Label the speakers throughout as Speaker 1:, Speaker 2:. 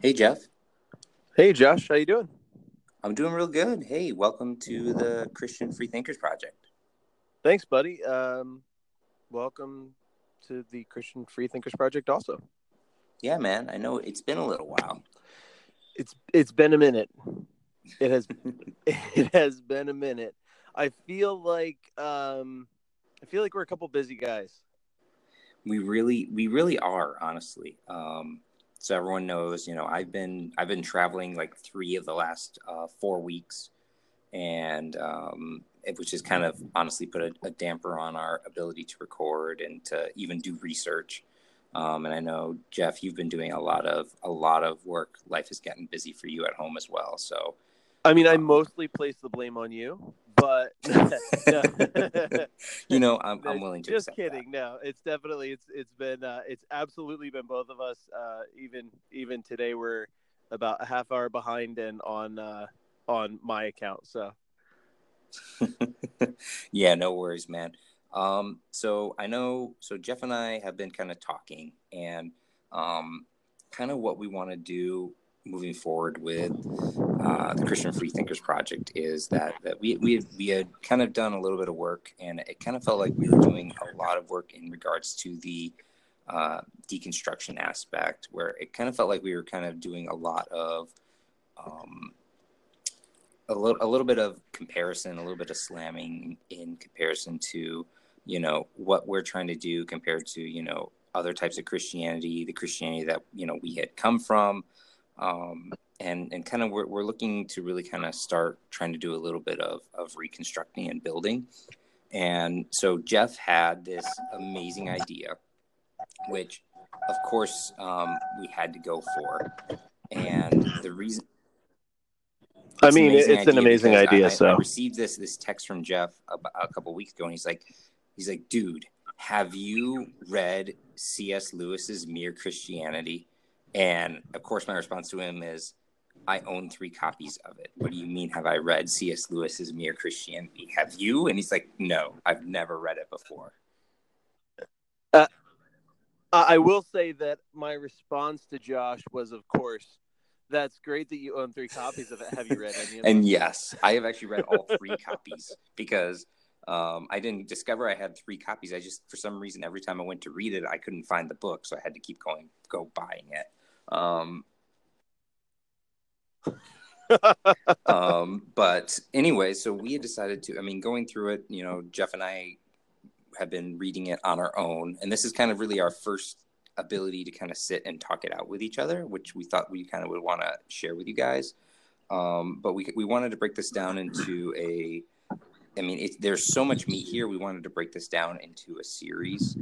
Speaker 1: Hey Jeff.
Speaker 2: Hey Josh, how you doing?
Speaker 1: I'm doing real good. Hey, welcome to the Christian Free Thinkers Project.
Speaker 2: Thanks, buddy. Um, welcome to the Christian Free Thinkers Project. Also,
Speaker 1: Yeah, man. I know it's been a little while.
Speaker 2: it's it's been a minute. It has it has been a minute. I feel like um, I feel like we're a couple busy guys.
Speaker 1: We really, we really are, honestly. Um, so everyone knows, you know, I've been, I've been traveling like three of the last uh, four weeks, and um, it, which has kind of honestly put a, a damper on our ability to record and to even do research. Um, and I know Jeff, you've been doing a lot of a lot of work. Life is getting busy for you at home as well. So
Speaker 2: I mean, I mostly place the blame on you, but
Speaker 1: you know, I'm, I'm willing to.
Speaker 2: Just kidding. No, it's definitely it's it's been uh, it's absolutely been both of us. Uh, even even today, we're about a half hour behind and on uh, on my account. So
Speaker 1: yeah, no worries, man. Um, so I know, so Jeff and I have been kind of talking, and um, kind of what we want to do moving forward with uh, the Christian Free Thinkers Project is that that we we had, we had kind of done a little bit of work, and it kind of felt like we were doing a lot of work in regards to the uh, deconstruction aspect, where it kind of felt like we were kind of doing a lot of um, a little a little bit of comparison, a little bit of slamming in comparison to you know what we're trying to do compared to you know other types of Christianity, the Christianity that you know we had come from um, and and kind of we're, we're looking to really kind of start trying to do a little bit of of reconstructing and building and so jeff had this amazing idea which of course um, we had to go for and the reason
Speaker 2: I mean, it's an
Speaker 1: idea
Speaker 2: amazing idea,
Speaker 1: I,
Speaker 2: so.
Speaker 1: I received this this text from Jeff about a couple weeks ago, and he's like, he's like, dude, have you read C.S. Lewis's Mere Christianity? And of course, my response to him is, I own three copies of it. What do you mean? Have I read C.S. Lewis's Mere Christianity? Have you? And he's like, No, I've never read it before.
Speaker 2: Uh, I will say that my response to Josh was, of course, that's great that you own three copies of it. Have you read any of them?
Speaker 1: And yes, I have actually read all three copies because um, I didn't discover I had three copies. I just, for some reason, every time I went to read it, I couldn't find the book, so I had to keep going, go buying it. Um, um, but anyway, so we had decided to. I mean, going through it, you know, Jeff and I have been reading it on our own, and this is kind of really our first ability to kind of sit and talk it out with each other, which we thought we kind of would want to share with you guys. Um, but we we wanted to break this down into a. I mean, it, there's so much meat here. We wanted to break this down into a series,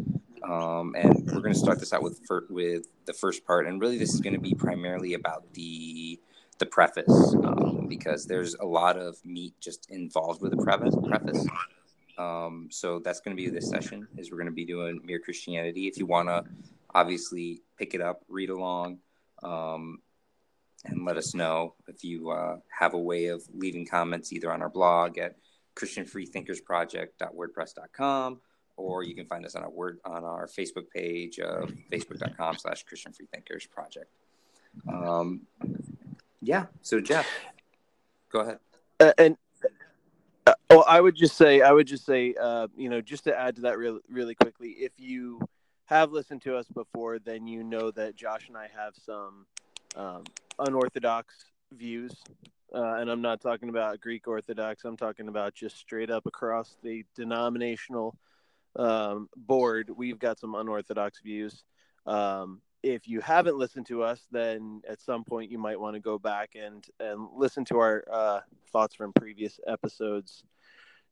Speaker 1: um, and we're going to start this out with fir- with the first part. And really, this is going to be primarily about the the preface um, because there's a lot of meat just involved with the preface. Preface. Um, so that's going to be this session. Is we're going to be doing mere Christianity. If you want to, obviously pick it up, read along, um, and let us know if you uh, have a way of leaving comments either on our blog at christianfreethinkersproject.wordpress.com or you can find us on our word on our Facebook page of facebook.com slash Christian Free Thinkers Project. Um, yeah. So Jeff, go ahead.
Speaker 2: Uh, and uh, well, I would just say, I would just say, uh, you know, just to add to that really, really quickly, if you have listened to us before, then you know that Josh and I have some um, unorthodox views, uh, and I'm not talking about Greek Orthodox. I'm talking about just straight up across the denominational um, board. We've got some unorthodox views. Um, if you haven't listened to us, then at some point you might want to go back and and listen to our uh, thoughts from previous episodes,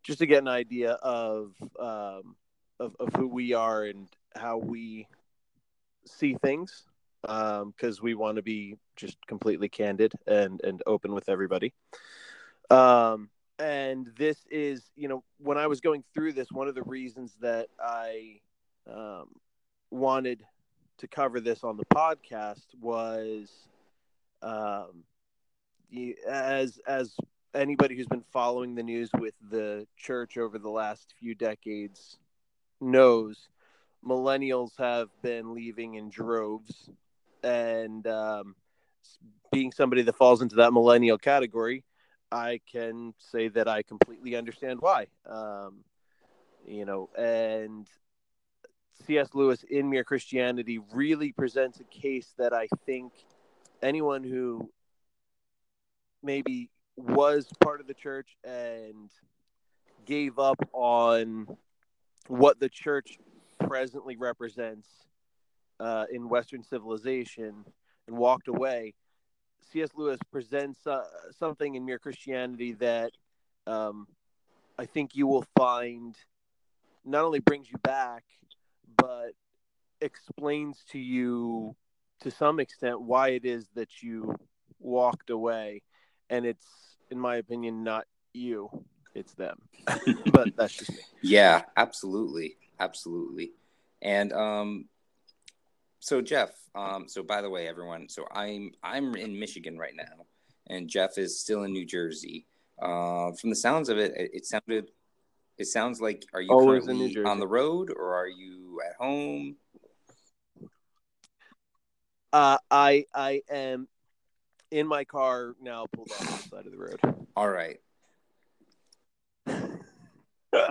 Speaker 2: just to get an idea of um, of, of who we are and how we see things, because we want to be just completely candid and and open with everybody. Um, and this is, you know, when I was going through this, one of the reasons that I um, wanted to cover this on the podcast was um, as as anybody who's been following the news with the church over the last few decades knows millennials have been leaving in droves. And um, being somebody that falls into that millennial category, I can say that I completely understand why. Um, you know, and C.S. Lewis in Mere Christianity really presents a case that I think anyone who maybe was part of the church and gave up on what the church presently represents uh, in Western civilization and walked away. C.S. Lewis presents uh, something in Mere Christianity that um, I think you will find not only brings you back, but explains to you to some extent why it is that you walked away. And it's, in my opinion, not you, it's them. but that's just me.
Speaker 1: Yeah, absolutely. Absolutely. And um, so Jeff, um, so by the way, everyone, so I'm I'm in Michigan right now, and Jeff is still in New Jersey. Uh, from the sounds of it, it, it sounded, it sounds like are you
Speaker 2: Always
Speaker 1: currently on the road or are you at home?
Speaker 2: Uh, I I am in my car now, pulled off the side of the road.
Speaker 1: All right.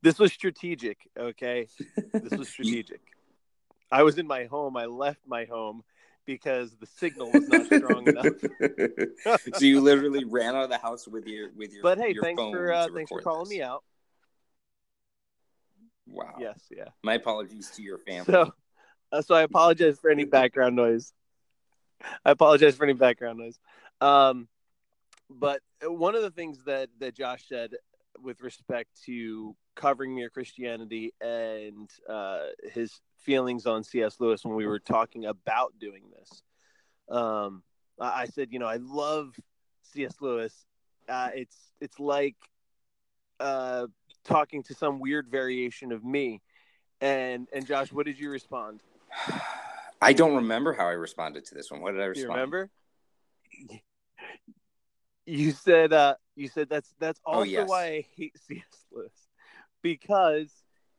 Speaker 2: this was strategic. Okay, this was strategic. I was in my home. I left my home because the signal was not strong enough.
Speaker 1: so you literally ran out of the house with your with your.
Speaker 2: But hey,
Speaker 1: your
Speaker 2: thanks for uh, thanks for calling
Speaker 1: this.
Speaker 2: me out.
Speaker 1: Wow.
Speaker 2: Yes, yeah.
Speaker 1: My apologies to your family.
Speaker 2: So, uh, so I apologize for any background noise. I apologize for any background noise. Um, but one of the things that that Josh said with respect to covering mere Christianity and uh, his feelings on C.S. Lewis when we were talking about doing this, um, I said, you know, I love C.S. Lewis. Uh, it's it's like uh, talking to some weird variation of me. And and Josh, what did you respond?
Speaker 1: I don't remember how I responded to this one. What did I respond?
Speaker 2: you remember? You said uh you said that's that's
Speaker 1: Oh,
Speaker 2: also
Speaker 1: yes.
Speaker 2: why I hate C.S. Lewis because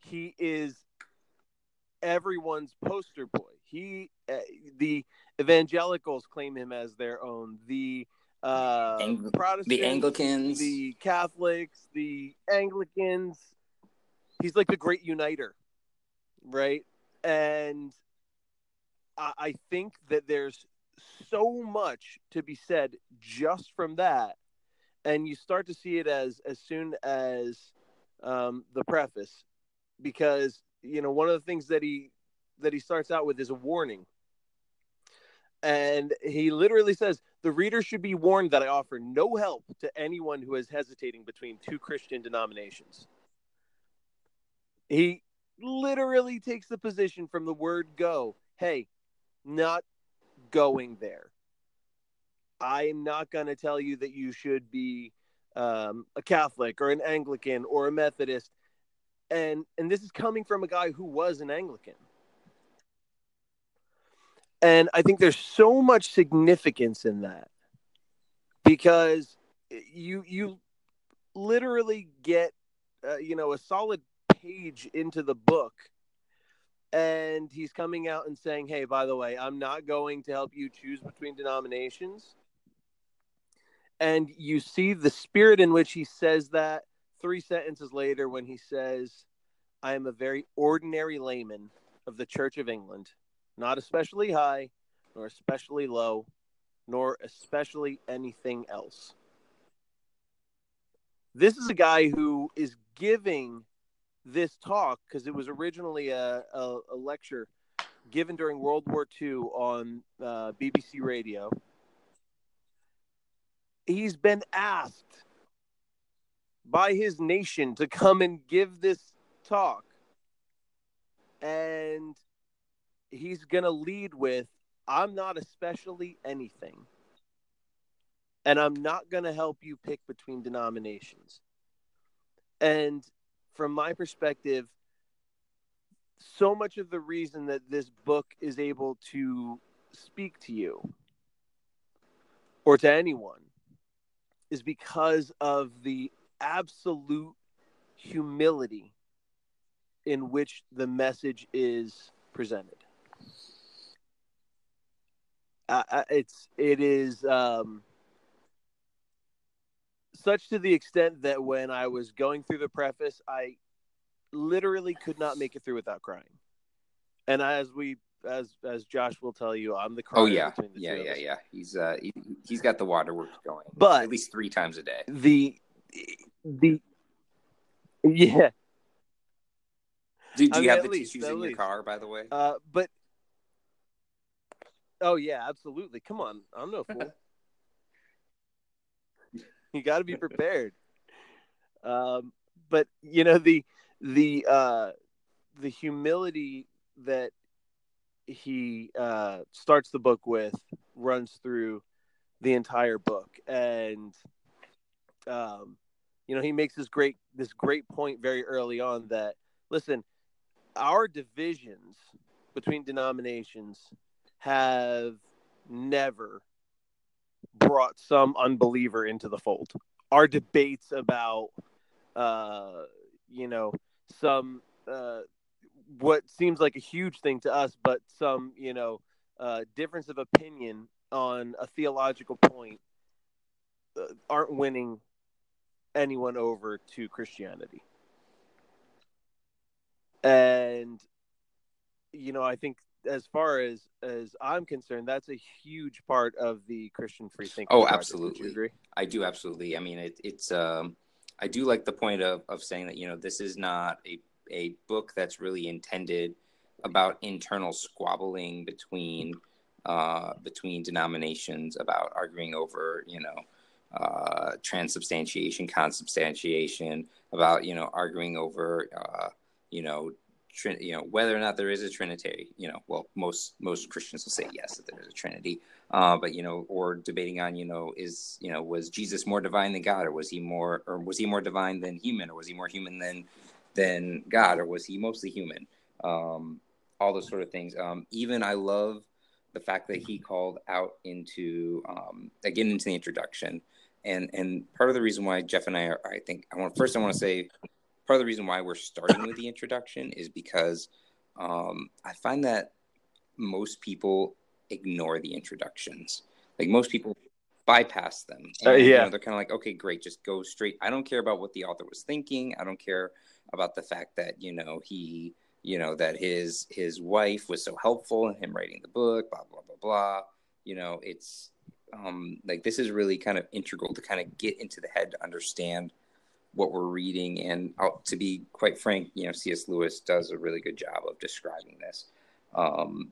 Speaker 2: he is everyone's poster boy. He uh, the evangelicals claim him as their own. The uh
Speaker 1: Ang-
Speaker 2: Protestants,
Speaker 1: The Anglicans.
Speaker 2: the Catholics, the Anglicans. He's like the great uniter, right? And I, I think that there's so much to be said just from that, and you start to see it as as soon as um, the preface, because you know one of the things that he that he starts out with is a warning. And he literally says, The reader should be warned that I offer no help to anyone who is hesitating between two Christian denominations. He literally takes the position from the word go hey, not going there. I am not going to tell you that you should be um, a Catholic or an Anglican or a Methodist. And, and this is coming from a guy who was an Anglican. And I think there's so much significance in that because you you literally get uh, you know a solid page into the book and he's coming out and saying hey by the way i'm not going to help you choose between denominations and you see the spirit in which he says that three sentences later when he says i am a very ordinary layman of the church of england not especially high nor especially low nor especially anything else this is a guy who is giving this talk because it was originally a, a, a lecture given during World War II on uh, BBC Radio. He's been asked by his nation to come and give this talk. And he's going to lead with I'm not especially anything. And I'm not going to help you pick between denominations. And from my perspective, so much of the reason that this book is able to speak to you or to anyone is because of the absolute humility in which the message is presented. uh, it's it is um, such to the extent that when I was going through the preface, I literally could not make it through without crying. And as we as as Josh will tell you, I'm the
Speaker 1: oh yeah yeah yeah yeah. He's uh he, he's got the waterworks going,
Speaker 2: but
Speaker 1: at least three times a day.
Speaker 2: The the yeah.
Speaker 1: Do, do you mean, have the least, tissues in least. your car, by the way?
Speaker 2: Uh, but oh yeah, absolutely. Come on, I'm no fool. you got to be prepared. Um, but you know the the uh, the humility that he uh, starts the book with runs through the entire book, and um, you know he makes this great this great point very early on that listen, our divisions between denominations have never brought some unbeliever into the fold. Our debates about, uh, you know, some uh, what seems like a huge thing to us, but some you know uh, difference of opinion on a theological point uh, aren't winning anyone over to Christianity. And you know, I think as far as as I'm concerned, that's a huge part of the Christian free thinking.
Speaker 1: Oh, absolutely. I do absolutely. I mean, it, it's um, I do like the point of of saying that you know this is not a a book that's really intended about internal squabbling between uh, between denominations about arguing over you know uh, transubstantiation, consubstantiation, about you know arguing over uh, you know you know whether or not there is a trinity. You know, well most most Christians will say yes that there is a trinity, uh, but you know, or debating on you know is you know was Jesus more divine than God, or was he more or was he more divine than human, or was he more human than than God, or was he mostly human? Um, all those sort of things. Um, even I love the fact that he called out into um, again into the introduction, and and part of the reason why Jeff and I are, I think I want first I want to say part of the reason why we're starting with the introduction is because um, I find that most people ignore the introductions. Like most people bypass them.
Speaker 2: Uh, and, uh, yeah, you
Speaker 1: know, they're kind of like, okay, great, just go straight. I don't care about what the author was thinking. I don't care about the fact that you know he you know that his his wife was so helpful in him writing the book blah blah blah blah you know it's um like this is really kind of integral to kind of get into the head to understand what we're reading. And uh, to be quite frank you know cs lewis does a really good job of describing this. Um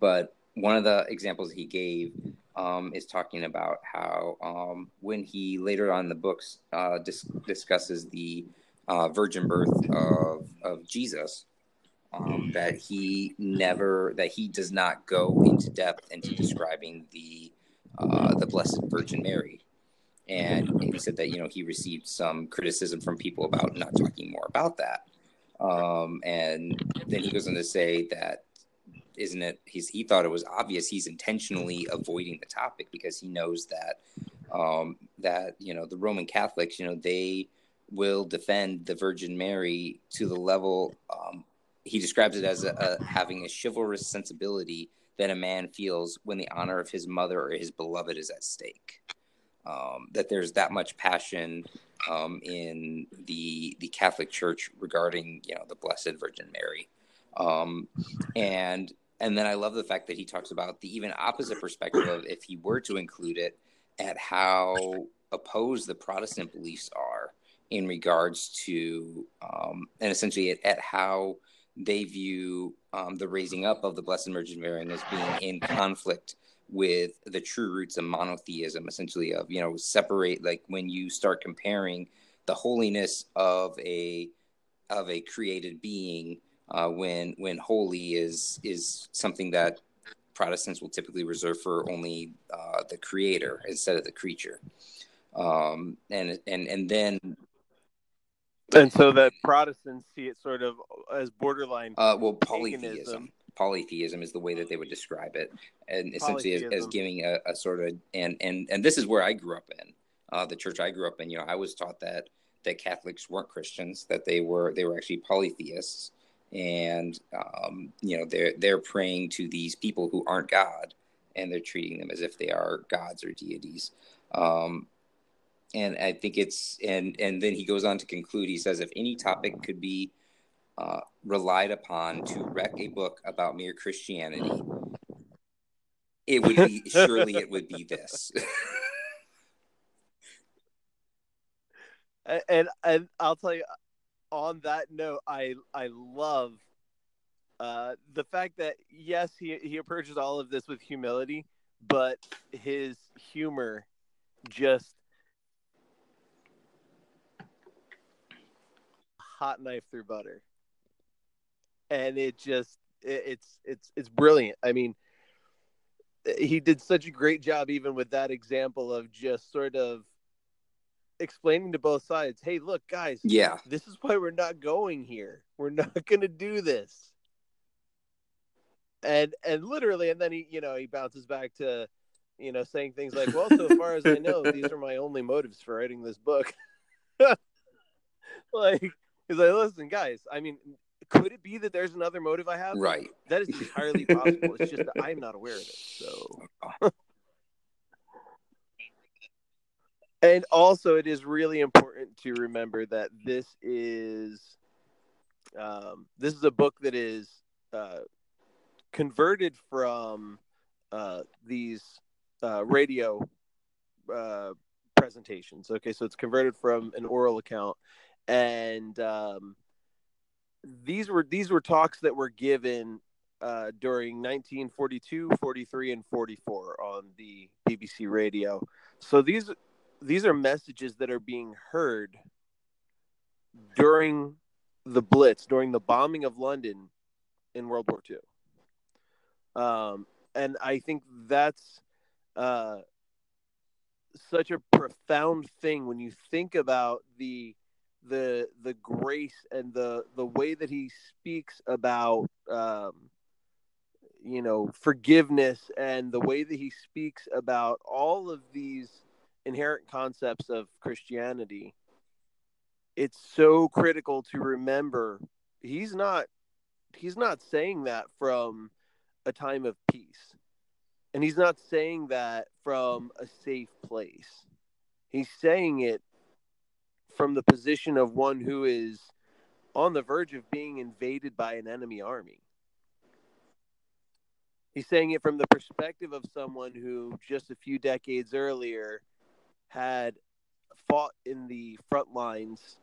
Speaker 1: but one of the examples he gave um, is talking about how um, when he later on in the books uh, dis- discusses the uh, virgin birth of of Jesus, um, that he never that he does not go into depth into describing the uh, the Blessed Virgin Mary, and, he said that you know he received some criticism from people about not talking more about that, um, and then he goes on to say that isn't it he's he thought it was obvious he's intentionally avoiding the topic because he knows that um, that you know the Roman Catholics you know they will defend the Virgin Mary to the level um, he describes it as a, a, having a chivalrous sensibility that a man feels when the honor of his mother or his beloved is at stake. Um, that there's that much passion um, in the the Catholic Church regarding you know the Blessed Virgin Mary, um, and and then I love the fact that he talks about the even opposite perspective of if he were to include it at how opposed the Protestant beliefs are in regards to um, and essentially at, at, how they view um, the raising up of the Blessed Virgin Mary as being in conflict with the true roots of monotheism, essentially of you know separate like when you start comparing the holiness of a of a created being uh, when when holy is is something that Protestants will typically reserve for only uh, the creator instead of the creature. Um, and and and then
Speaker 2: and so that Protestants see it sort of as borderline.
Speaker 1: Uh, well, polytheism. Paganism. Polytheism is the way that they would describe it, and essentially as, as, giving a, a, sort of and and and this is where I grew up in uh, the church I grew up in. You know, I was taught that that Catholics weren't Christians, that they were they were actually polytheists, and um, you know they're they're praying to these people who aren't God, and they're treating them as if they are gods or deities. Um, and I think it's and and then he goes on to conclude. He says, if any topic could be uh, relied upon to wreck a book about mere Christianity, it would be surely it would be this.
Speaker 2: and and I'll tell you on that note, I I love uh, the fact that yes, he he approaches all of this with humility, but his humor just hot knife through butter, and it just it, it's it's it's brilliant. I mean, he did such a great job even with that example of just sort of explaining to both sides, hey, look, guys,
Speaker 1: yeah,
Speaker 2: this is why we're not going here. We're not going to do this. And and literally, and then he, you know, he bounces back to, you know, saying things like, "Well, so far as I know, these are my only motives for writing this book." like he's like, "Listen, guys, I mean, could it be that there's another motive I have?
Speaker 1: Right.
Speaker 2: That is entirely possible. It's just that I'm not aware of it. So." and also it is really important to remember that this is um, this is a book that is uh, converted from uh, these uh, radio uh, presentations okay so it's converted from an oral account and um, these were these were talks that were given uh, during 1942 43 and 44 on the bbc radio so these these are messages that are being heard during the Blitz, during the bombing of London in World War II. Um, and I think that's uh, such a profound thing when you think about the the the grace and the the way that he speaks about um, you know forgiveness and the way that he speaks about all of these inherent concepts of Christianity, it's so critical to remember he's not he's not saying that from a time of peace. And he's not saying that from a safe place. He's saying it from the position of one who is on the verge of being invaded by an enemy army. He's saying it from the perspective of someone who just a few decades earlier had fought in the front lines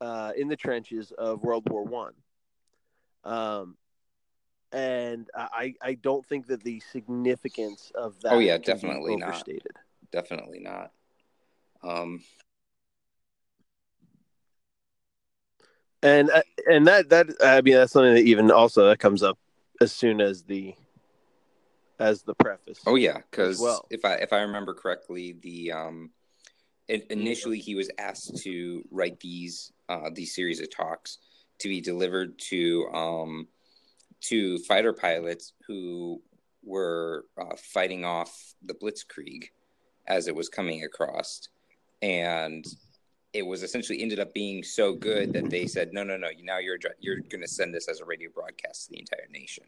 Speaker 2: uh, in the trenches of World War One. Um, and I, I don't think that the significance of that.
Speaker 1: Oh yeah, definitely not. Definitely not. Um,
Speaker 2: and uh, and that that I mean that's something that even also that comes up as soon as the as the preface.
Speaker 1: Oh yeah, because well. if I if I remember correctly, the um initially he was asked to write these uh, these series of talks to be delivered to um, to fighter pilots who were uh, fighting off the Blitzkrieg as it was coming across, and it was essentially ended up being so good that they said, "No, no, no! Now you're you're going to send this as a radio broadcast to the entire nation."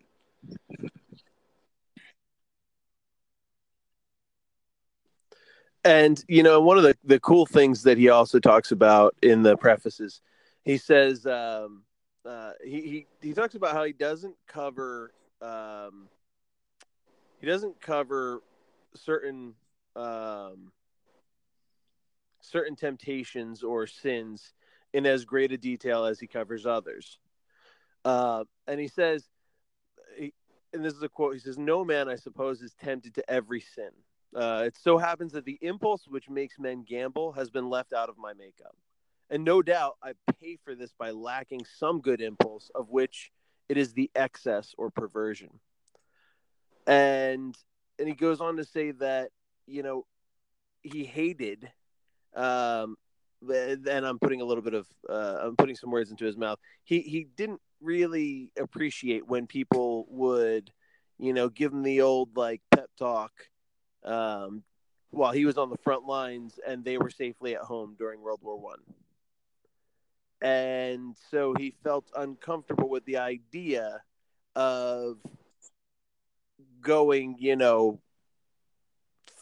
Speaker 2: And you know, one of the the cool things that he also talks about in the prefaces, he says um, uh, he, he he talks about how he doesn't cover um, he doesn't cover certain um, certain temptations or sins in as great a detail as he covers others. Uh, and he says, he, and this is a quote. He says, "No man, I suppose, is tempted to every sin." Uh, it so happens that the impulse which makes men gamble has been left out of my makeup. And no doubt I pay for this by lacking some good impulse, of which it is the excess or perversion. And and he goes on to say that, you know, he hated um and I'm putting a little bit of uh, I'm putting some words into his mouth. He he didn't really appreciate when people would, you know, give him the old like pep talk um, while he was on the front lines and they were safely at home during World War One. And so he felt uncomfortable with the idea of going, you know,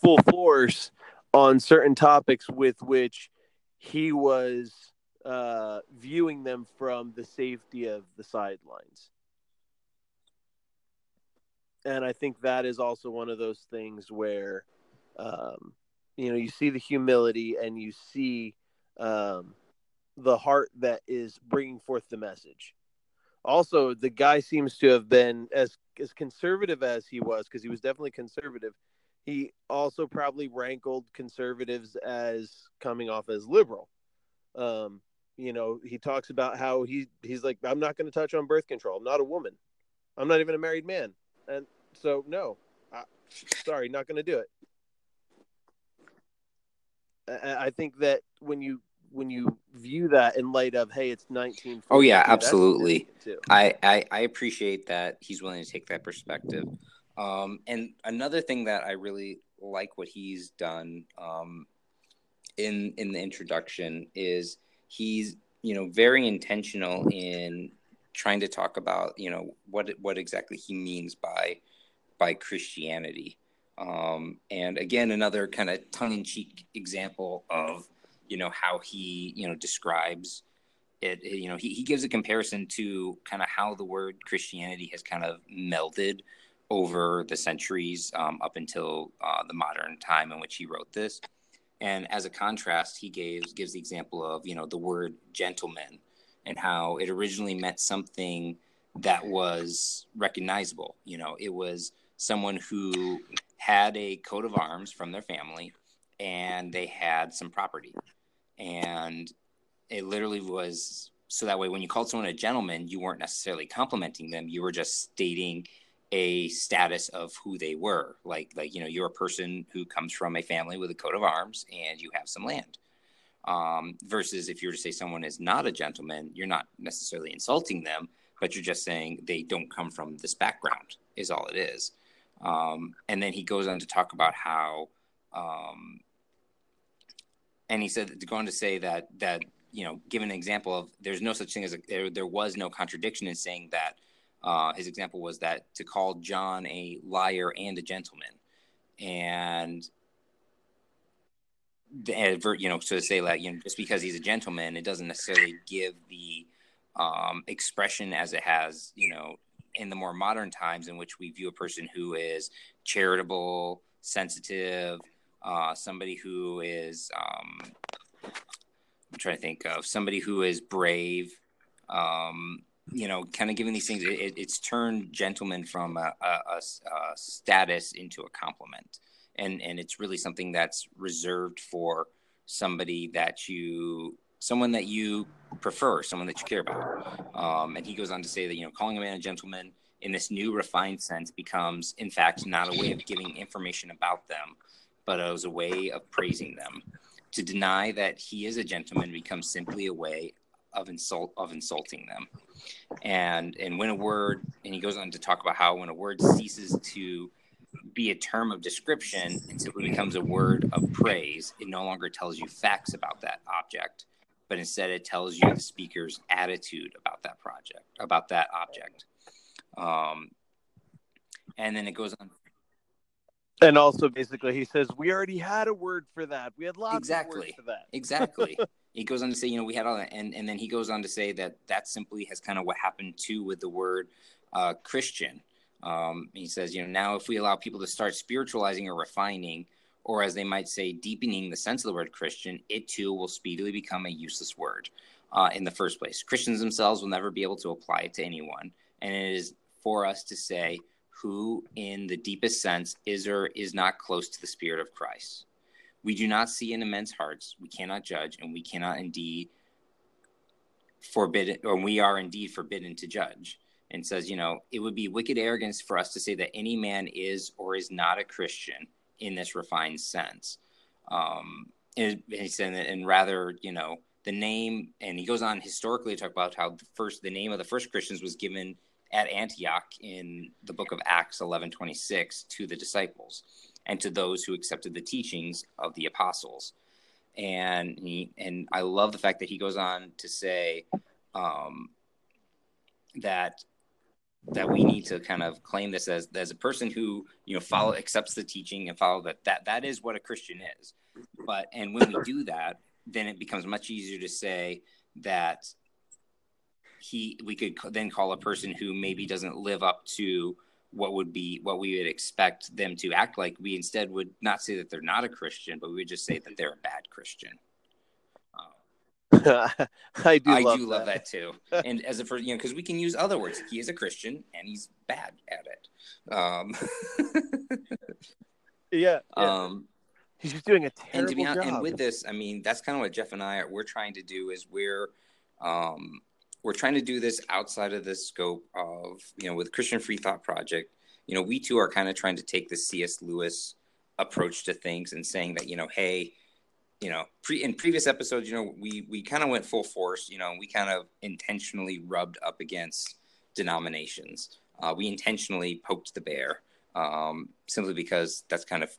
Speaker 2: full force on certain topics with which he was uh, viewing them from the safety of the sidelines. And I think that is also one of those things where, um, you know, you see the humility and you see um, the heart that is bringing forth the message. Also, the guy seems to have been as as conservative as he was because he was definitely conservative. He also probably rankled conservatives as coming off as liberal. Um, you know, he talks about how he he's like, I'm not going to touch on birth control. I'm not a woman. I'm not even a married man, and so no, I, sorry, not going to do it. I, I think that when you when you view that in light of hey it's 19
Speaker 1: oh yeah absolutely I, I i appreciate that he's willing to take that perspective um and another thing that i really like what he's done um in in the introduction is he's you know very intentional in trying to talk about you know what what exactly he means by by christianity. Um and again another kind of tongue-in-cheek example of you know how he you know describes it, you know he, he gives a comparison to kind of how the word christianity has kind of melded over the centuries um, up until uh, the modern time in which he wrote this. And as a contrast he gives gives the example of you know the word gentleman and how it originally meant something that was recognizable. You know it was someone who had a coat of arms from their family and they had some property. And it literally was so that way when you called someone a gentleman you weren't necessarily complimenting them. You were just stating a status of who they were like like you know you're a person who comes from a family with a coat of arms and you have some land um, versus if you were to say someone is not a gentleman you're not necessarily insulting them but you're just saying they don't come from this background is all it is um, and then he goes on to talk about how um, and he said to go on to say that that you know, give an example of there's no such thing as a, there, there was no contradiction in saying that. Uh, his example was that to call John a liar and a gentleman, and the, you know, so to say that you know, just because he's a gentleman, it doesn't necessarily give the um, expression as it has, you know, in the more modern times in which we view a person who is charitable, sensitive, uh, somebody who is um, I'm trying to think of somebody who is brave. Um, you know, kind of giving these things. It, it's turned gentleman from a, a, a, status into a compliment, and and it's really something that's reserved for somebody that you, someone that you prefer, someone that you care about. Um, and he goes on to say that you know, calling a man a gentleman in this new refined sense becomes, in fact, not a way of giving information about them, but as a way of praising them. To deny that he is a gentleman becomes simply a way of insult of insulting them. And and when a word and he goes on to talk about how when a word ceases to be a term of description and simply becomes a word of praise, it no longer tells you facts about that object, but instead it tells you the speaker's attitude about that project, about that object. Um, and then it goes on
Speaker 2: and also, basically, he says we already had a word for that. We had lots
Speaker 1: exactly.
Speaker 2: of words for that.
Speaker 1: exactly. he goes on to say, you know, we had all that, and and then he goes on to say that that simply has kind of what happened too with the word uh, Christian. Um, he says, you know, now if we allow people to start spiritualizing or refining, or as they might say, deepening the sense of the word Christian, it too will speedily become a useless word uh, in the first place. Christians themselves will never be able to apply it to anyone, and it is for us to say who, in the deepest sense, is or is not close to the Spirit of Christ. We do not see in men's hearts, we cannot judge, and we cannot indeed forbidden, or we are indeed forbidden to judge. And says, you know, it would be wicked arrogance for us to say that any man is or is not a Christian in this refined sense. Um, and, he said, and rather, you know, the name, and he goes on historically to talk about how the first, the name of the first Christians was given at Antioch in the book of Acts 11:26 to the disciples and to those who accepted the teachings of the apostles. And he and I love the fact that he goes on to say um, that that we need to kind of claim this as as a person who you know follow accepts the teaching and follow that that that is what a Christian is. But and when we do that, then it becomes much easier to say that he we could then call a person who maybe doesn't live up to what would be what we would expect them to act like we instead would not say that they're not a christian but we would just say that they're a bad christian
Speaker 2: I do.
Speaker 1: I
Speaker 2: love
Speaker 1: do
Speaker 2: that.
Speaker 1: love that too. And as a first, you know, because we can use other words. He is a Christian and he's bad at it. Um,
Speaker 2: Yeah. yeah.
Speaker 1: um,
Speaker 2: He's just doing a
Speaker 1: and
Speaker 2: terrible
Speaker 1: to be honest,
Speaker 2: job.
Speaker 1: and with this, I mean, that's kind of what Jeff and I are we're trying to do is we're um, we're trying to do this outside of the scope of you know with Christian Free Thought Project. You know, we too are kind of trying to take the C.S. Lewis approach to things and saying that you know, hey, you know, pre in previous episodes, you know, we we kind of went full force. You know, we kind of intentionally rubbed up against denominations. Uh, we intentionally poked the bear um, simply because that's kind of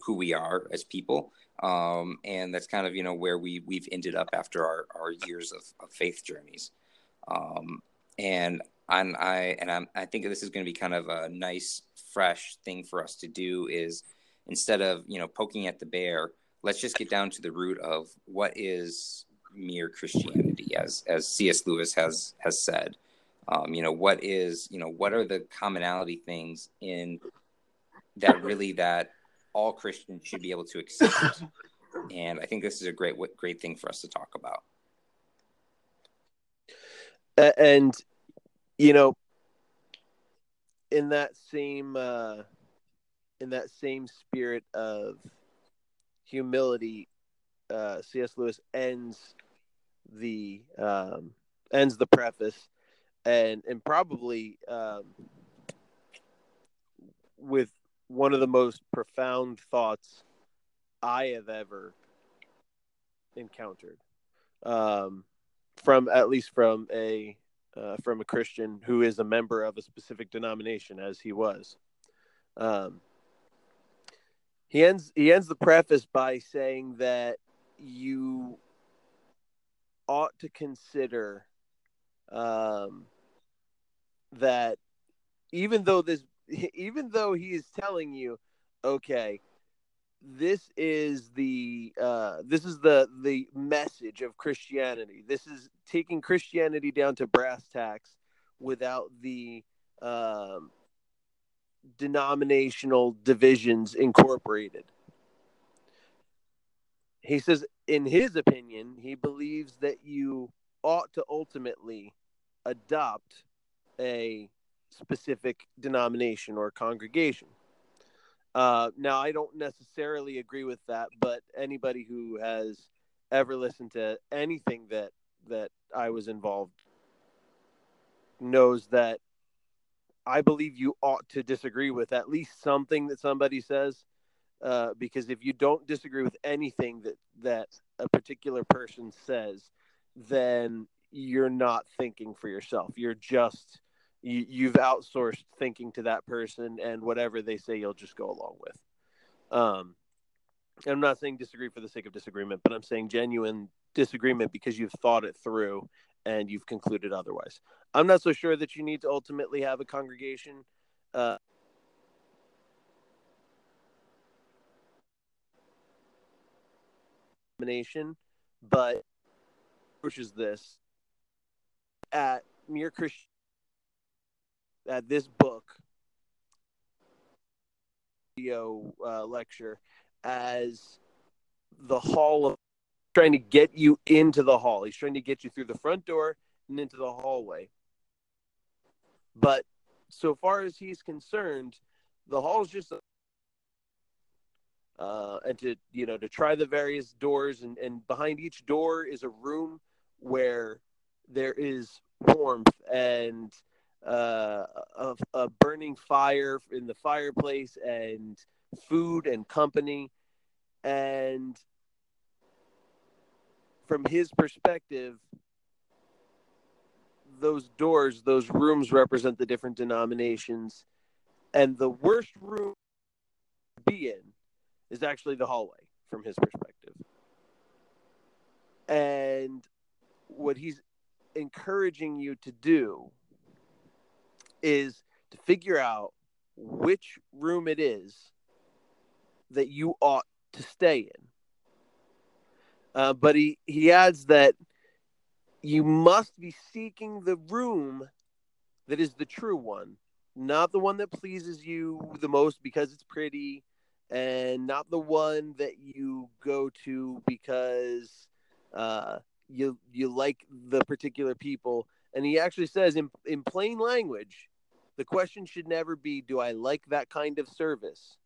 Speaker 1: who we are as people. Um, and that's kind of, you know, where we, we've ended up after our, our years of, of faith journeys. Um, and I'm, I, and I'm, I think this is going to be kind of a nice, fresh thing for us to do is instead of, you know, poking at the bear, let's just get down to the root of what is mere Christianity, as, as C.S. Lewis has, has said. Um, you know, what is, you know, what are the commonality things in that really that all Christians should be able to accept. and I think this is a great great thing for us to talk about.
Speaker 2: And you know in that same uh in that same spirit of humility uh cs lewis ends the um ends the preface and and probably um with one of the most profound thoughts i have ever encountered. Um from at least from a uh, from a Christian who is a member of a specific denomination, as he was. Um, he ends he ends the preface by saying that you ought to consider um, that even though this even though he is telling you, okay, this is the uh, this is the the message of Christianity. This is taking Christianity down to brass tacks without the um, denominational divisions incorporated. He says, in his opinion, he believes that you ought to ultimately adopt a specific denomination or congregation. Uh, now, I don't necessarily agree with that, but anybody who has ever listened to anything that that I was involved knows that I believe you ought to disagree with at least something that somebody says, uh, because if you don't disagree with anything that that a particular person says, then you're not thinking for yourself. You're just you, you've outsourced thinking to that person and whatever they say you'll just go along with. Um i'm not saying disagree for the sake of disagreement but i'm saying genuine disagreement because you've thought it through and you've concluded otherwise. I'm not so sure that you need to ultimately have a congregation uh but which is this at mere christian at this book video uh, lecture as the hall of trying to get you into the hall. He's trying to get you through the front door and into the hallway. But so far as he's concerned, the hall is just uh, and to you know to try the various doors and, and behind each door is a room where there is warmth and uh, a, a burning fire in the fireplace and food and company. And from his perspective, those doors, those rooms represent the different denominations. And the worst room to be in is actually the hallway from his perspective. And what he's encouraging you to do is to figure out which room it is that you ought to stay in. Uh, but he, he adds that you must be seeking the room that is the true one, not the one that pleases you the most because it's pretty, and not the one that you go to because uh, you you like the particular people. And he actually says in in plain language, the question should never be, "Do I like that kind of service?"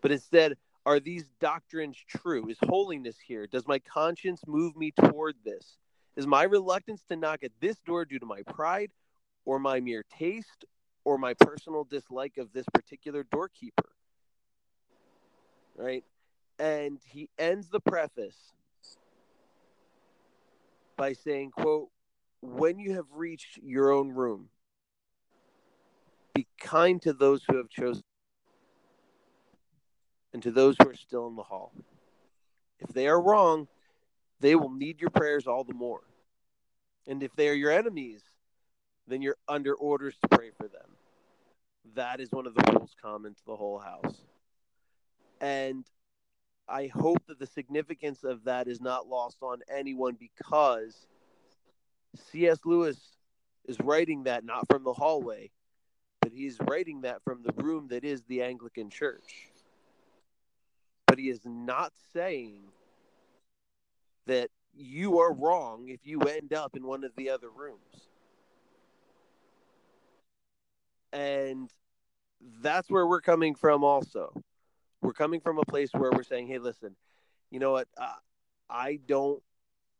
Speaker 2: But instead, are these doctrines true? Is holiness here? Does my conscience move me toward this? Is my reluctance to knock at this door due to my pride or my mere taste or my personal dislike of this particular doorkeeper? Right? And he ends the preface by saying, quote, when you have reached your own room, be kind to those who have chosen and to those who are still in the hall. If they are wrong, they will need your prayers all the more. And if they are your enemies, then you're under orders to pray for them. That is one of the rules common to the whole house. And I hope that the significance of that is not lost on anyone because C.S. Lewis is writing that not from the hallway, but he's writing that from the room that is the Anglican Church. But he is not saying that you are wrong if you end up in one of the other rooms. And that's where we're coming from, also. We're coming from a place where we're saying, hey, listen, you know what? Uh, I don't,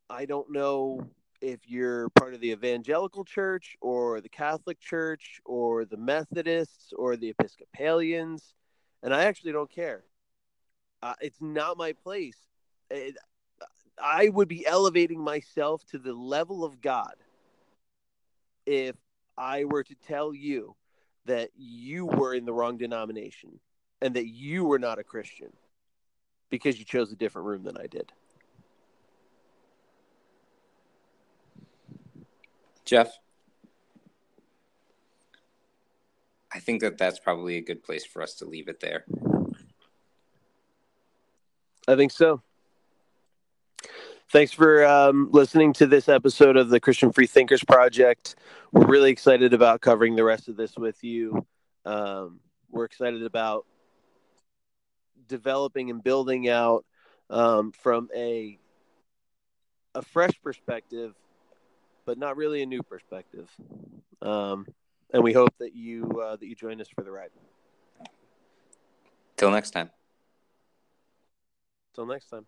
Speaker 2: I don't know if you're part of the evangelical church or the Catholic church or the Methodists or the Episcopalians, and I actually don't care. Uh, it's not my place. It, I would be elevating myself to the level of God if I were to tell you that you were in the wrong denomination and that you were not a Christian because you chose a different room than I did.
Speaker 1: Jeff, I think that that's probably a good place for us to leave it there.
Speaker 2: I think so. Thanks for um, listening to this episode of the Christian Free Thinkers Project. We're really excited about covering the rest of this with you. Um, we're excited about developing and building out um, from a a fresh perspective, but not really a new perspective. Um, and we hope that you uh, that you join us for the ride.
Speaker 1: Till next time.
Speaker 2: Till next time.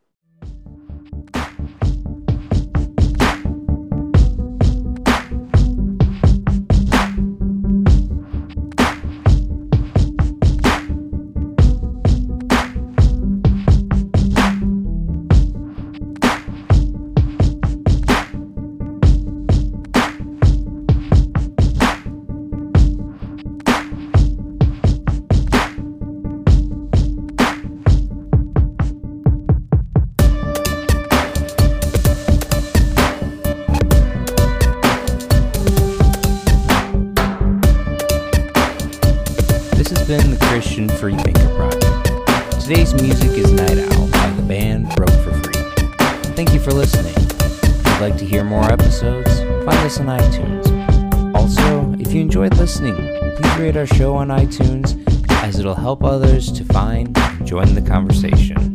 Speaker 1: Rate our show on iTunes as it'll help others to find and join the conversation.